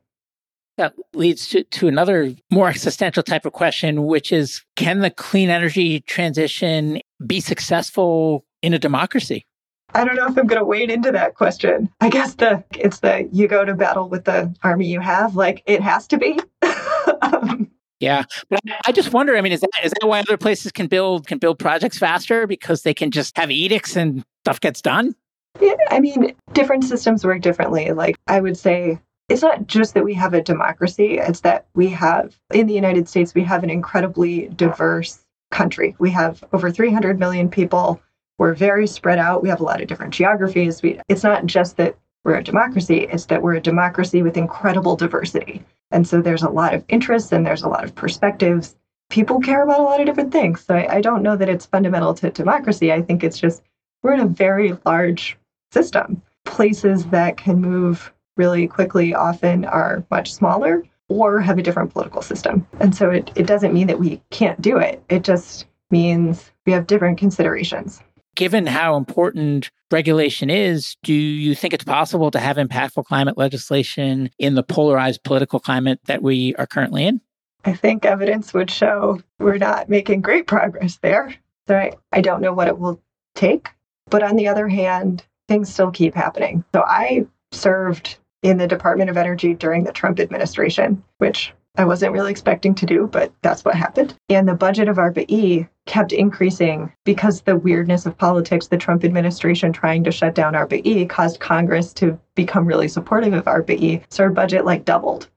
That leads to, to another more existential type of question, which is can the clean energy transition be successful in a democracy? I don't know if I'm going to wade into that question. I guess the it's the you go to battle with the army you have. Like it has to be. um, yeah, but I just wonder. I mean, is that is that why other places can build can build projects faster because they can just have edicts and stuff gets done? Yeah, I mean, different systems work differently. Like I would say, it's not just that we have a democracy; it's that we have in the United States we have an incredibly diverse country. We have over 300 million people we're very spread out. We have a lot of different geographies. We, it's not just that we're a democracy, it's that we're a democracy with incredible diversity. And so there's a lot of interests and there's a lot of perspectives. People care about a lot of different things. So I, I don't know that it's fundamental to democracy. I think it's just we're in a very large system. Places that can move really quickly often are much smaller or have a different political system. And so it, it doesn't mean that we can't do it. It just means we have different considerations. Given how important regulation is, do you think it's possible to have impactful climate legislation in the polarized political climate that we are currently in? I think evidence would show we're not making great progress there. So I, I don't know what it will take. But on the other hand, things still keep happening. So I served in the Department of Energy during the Trump administration, which I wasn't really expecting to do, but that's what happened. And the budget of ARPA-E kept increasing because the weirdness of politics, the Trump administration trying to shut down ARPA-E caused Congress to become really supportive of ARPA-E. So our budget like doubled.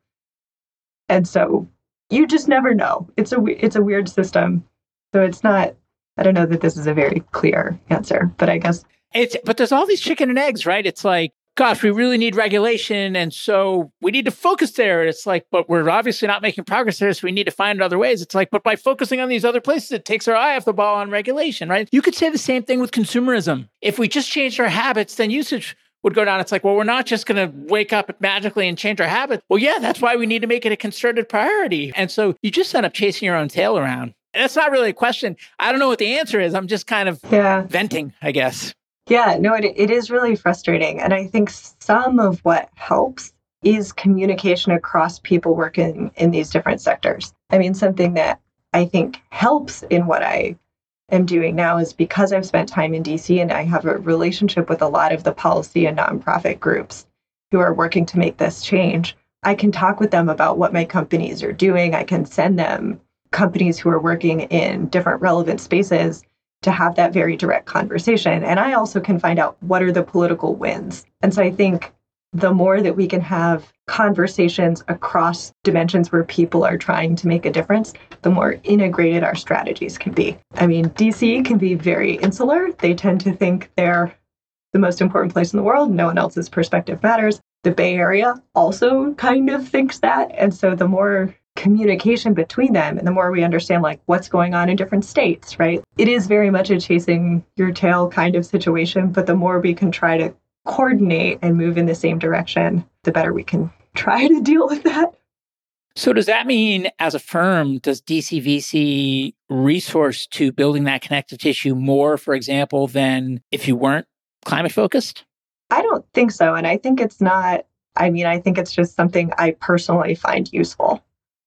And so you just never know. It's a it's a weird system. So it's not I don't know that this is a very clear answer, but I guess it's but there's all these chicken and eggs, right? It's like gosh, we really need regulation. And so we need to focus there. It's like, but we're obviously not making progress there. So we need to find other ways. It's like, but by focusing on these other places, it takes our eye off the ball on regulation, right? You could say the same thing with consumerism. If we just changed our habits, then usage would go down. It's like, well, we're not just going to wake up magically and change our habits. Well, yeah, that's why we need to make it a concerted priority. And so you just end up chasing your own tail around. And that's not really a question. I don't know what the answer is. I'm just kind of yeah. venting, I guess. Yeah, no, it, it is really frustrating. And I think some of what helps is communication across people working in these different sectors. I mean, something that I think helps in what I am doing now is because I've spent time in DC and I have a relationship with a lot of the policy and nonprofit groups who are working to make this change. I can talk with them about what my companies are doing. I can send them companies who are working in different relevant spaces to have that very direct conversation. And I also can find out what are the political wins. And so I think the more that we can have conversations across dimensions where people are trying to make a difference, the more integrated our strategies can be. I mean, DC can be very insular. They tend to think they're the most important place in the world. No one else's perspective matters. The Bay Area also kind of thinks that. And so the more communication between them and the more we understand like what's going on in different states right? It is very much a chasing your tail kind of situation but the more we can try to coordinate and move in the same direction the better we can try to deal with that. So does that mean as a firm does dcvc resource to building that connective tissue more for example than if you weren't climate focused i don't think so and i think it's not I mean, I think it's just something I personally find useful.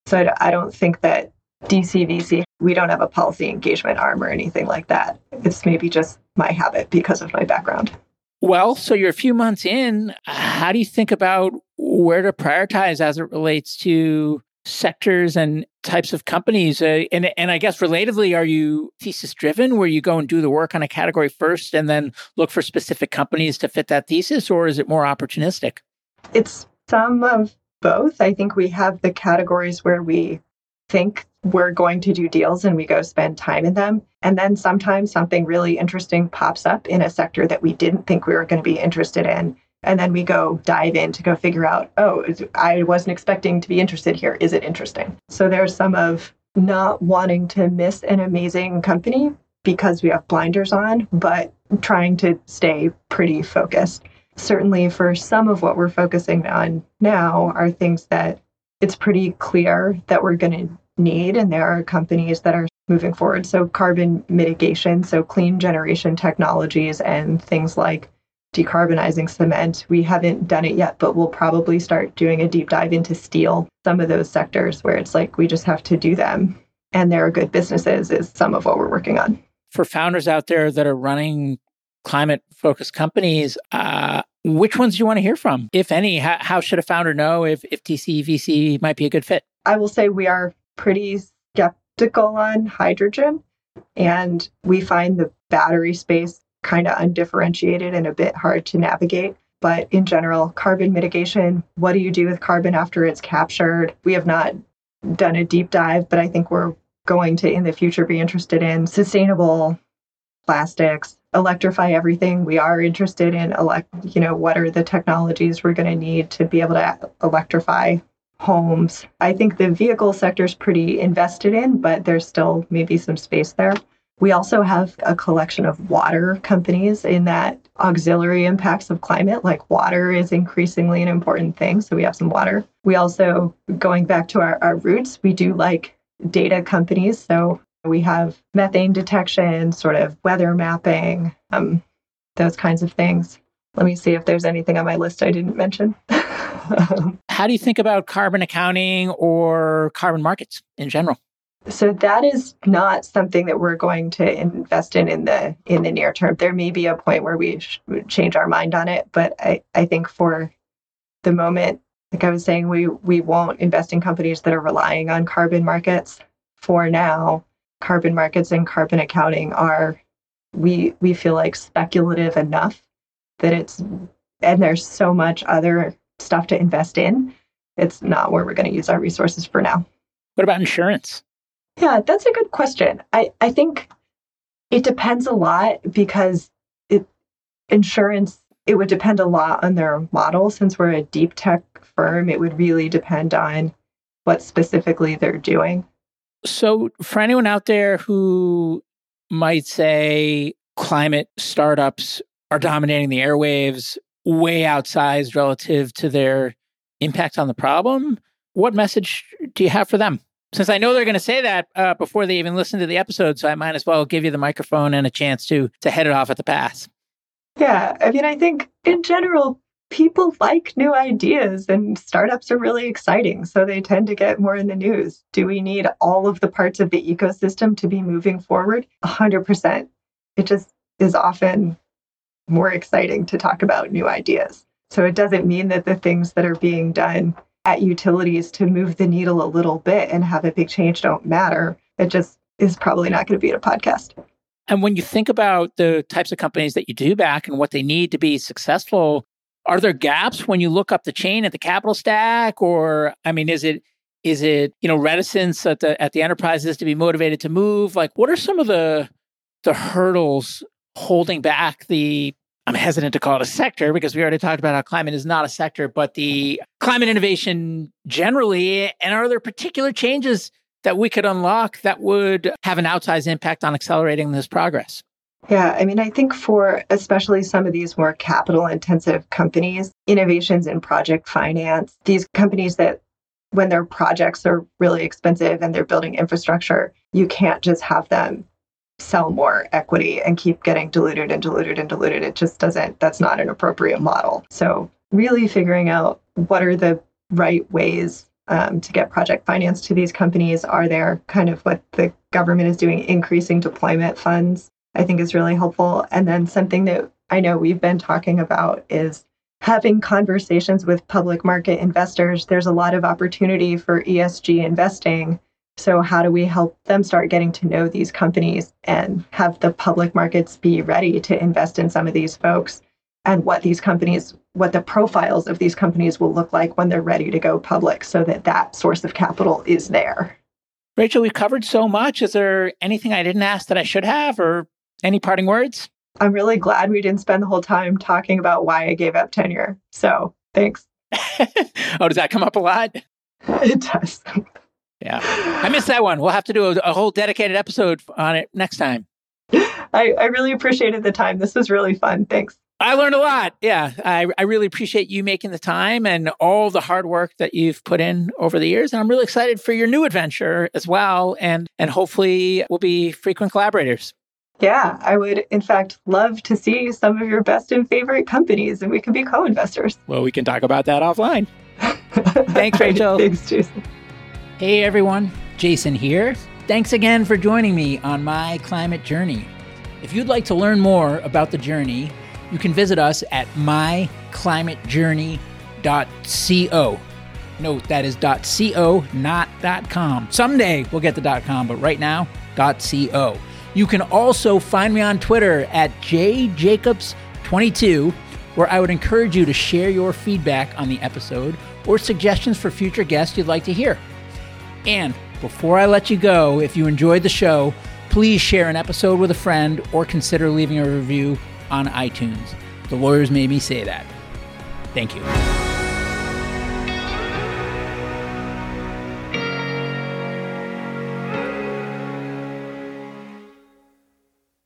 So I don't think that DCVC, we don't have a policy engagement arm or anything like that. It's maybe just my habit because of my background. Well, so you're a few months in. How do you think about where to prioritize as it relates to sectors and types of companies? Uh, and, and I guess relatively, are you thesis driven where you go and do the work on a category first and then look for specific companies to fit that thesis, or is it more opportunistic? It's some of both. I think we have the categories where we think we're going to do deals and we go spend time in them. And then sometimes something really interesting pops up in a sector that we didn't think we were going to be interested in. And then we go dive in to go figure out, oh, I wasn't expecting to be interested here. Is it interesting? So there's some of not wanting to miss an amazing company because we have blinders on, but trying to stay pretty focused. Certainly for some of what we're focusing on now are things that it's pretty clear that we're going to need. And there are companies that are moving forward. So, carbon mitigation, so clean generation technologies, and things like decarbonizing cement. We haven't done it yet, but we'll probably start doing a deep dive into steel, some of those sectors where it's like we just have to do them. And they're good businesses, is some of what we're working on. For founders out there that are running climate focused companies, uh, which ones do you want to hear from, if any? How, how should a founder know if, if DCVC might be a good fit? I will say we are pretty skeptical on hydrogen, and we find the battery space kind of undifferentiated and a bit hard to navigate. But in general, carbon mitigation, what do you do with carbon after it's captured? We have not done a deep dive, but I think we're going to in the future be interested in sustainable plastics, electrify everything. We are interested in elect, you know, what are the technologies we're going to need to be able to electrify homes. I think the vehicle sector is pretty invested in, but there's still maybe some space there. We also have a collection of water companies in that auxiliary impacts of climate, like water is increasingly an important thing. So we have some water. We also, going back to our, our roots, we do like data companies. So we have methane detection, sort of weather mapping, um, those kinds of things. Let me see if there's anything on my list I didn't mention. How do you think about carbon accounting or carbon markets in general? So that is not something that we're going to invest in in the in the near term. There may be a point where we change our mind on it, but I, I think for the moment, like I was saying, we we won't invest in companies that are relying on carbon markets. For now, carbon markets and carbon accounting are we we feel like speculative enough that it's and there's so much other stuff to invest in. It's not where we're going to use our resources for now. What about insurance? Yeah, that's a good question. I, I think it depends a lot because it insurance it would depend a lot on their model since we're a deep tech firm it would really depend on what specifically they're doing so for anyone out there who might say climate startups are dominating the airwaves way outsized relative to their impact on the problem what message do you have for them since I know they're going to say that uh, before they even listen to the episode, so I might as well give you the microphone and a chance to to head it off at the pass. Yeah, I mean, I think in general, people like new ideas, and startups are really exciting, so they tend to get more in the news. Do we need all of the parts of the ecosystem to be moving forward? A hundred percent. It just is often more exciting to talk about new ideas. So it doesn't mean that the things that are being done at utilities to move the needle a little bit and have a big change don't matter. It just is probably not going to be a podcast. And when you think about the types of companies that you do back and what they need to be successful, are there gaps when you look up the chain at the capital stack? Or I mean, is it is it, you know, reticence at the at the enterprises to be motivated to move? Like what are some of the the hurdles holding back the I'm hesitant to call it a sector because we already talked about how climate is not a sector, but the climate innovation generally. And are there particular changes that we could unlock that would have an outsized impact on accelerating this progress? Yeah, I mean, I think for especially some of these more capital intensive companies, innovations in project finance, these companies that when their projects are really expensive and they're building infrastructure, you can't just have them sell more equity and keep getting diluted and diluted and diluted. It just doesn't, that's not an appropriate model. So, really figuring out what are the right ways um, to get project finance to these companies. Are there kind of what the government is doing, increasing deployment funds? I think is really helpful. And then something that I know we've been talking about is having conversations with public market investors. There's a lot of opportunity for ESG investing so, how do we help them start getting to know these companies and have the public markets be ready to invest in some of these folks and what these companies, what the profiles of these companies will look like when they're ready to go public so that that source of capital is there? Rachel, we've covered so much. Is there anything I didn't ask that I should have or any parting words? I'm really glad we didn't spend the whole time talking about why I gave up tenure. So, thanks. oh, does that come up a lot? It does. Yeah. I missed that one. We'll have to do a, a whole dedicated episode on it next time. I, I really appreciated the time. This was really fun. Thanks. I learned a lot. Yeah, I, I really appreciate you making the time and all the hard work that you've put in over the years. And I'm really excited for your new adventure as well. And and hopefully we'll be frequent collaborators. Yeah, I would in fact love to see some of your best and favorite companies and we can be co-investors. Well, we can talk about that offline. Thanks, Rachel. Thanks, Jason. Hey everyone, Jason here. Thanks again for joining me on my climate journey. If you'd like to learn more about the journey, you can visit us at myclimatejourney.co. Note that is .co, not .com. Someday we'll get the .com, but right now, .co. You can also find me on Twitter at jjacobs22, where I would encourage you to share your feedback on the episode or suggestions for future guests you'd like to hear. And before I let you go, if you enjoyed the show, please share an episode with a friend or consider leaving a review on iTunes. The lawyers made me say that. Thank you.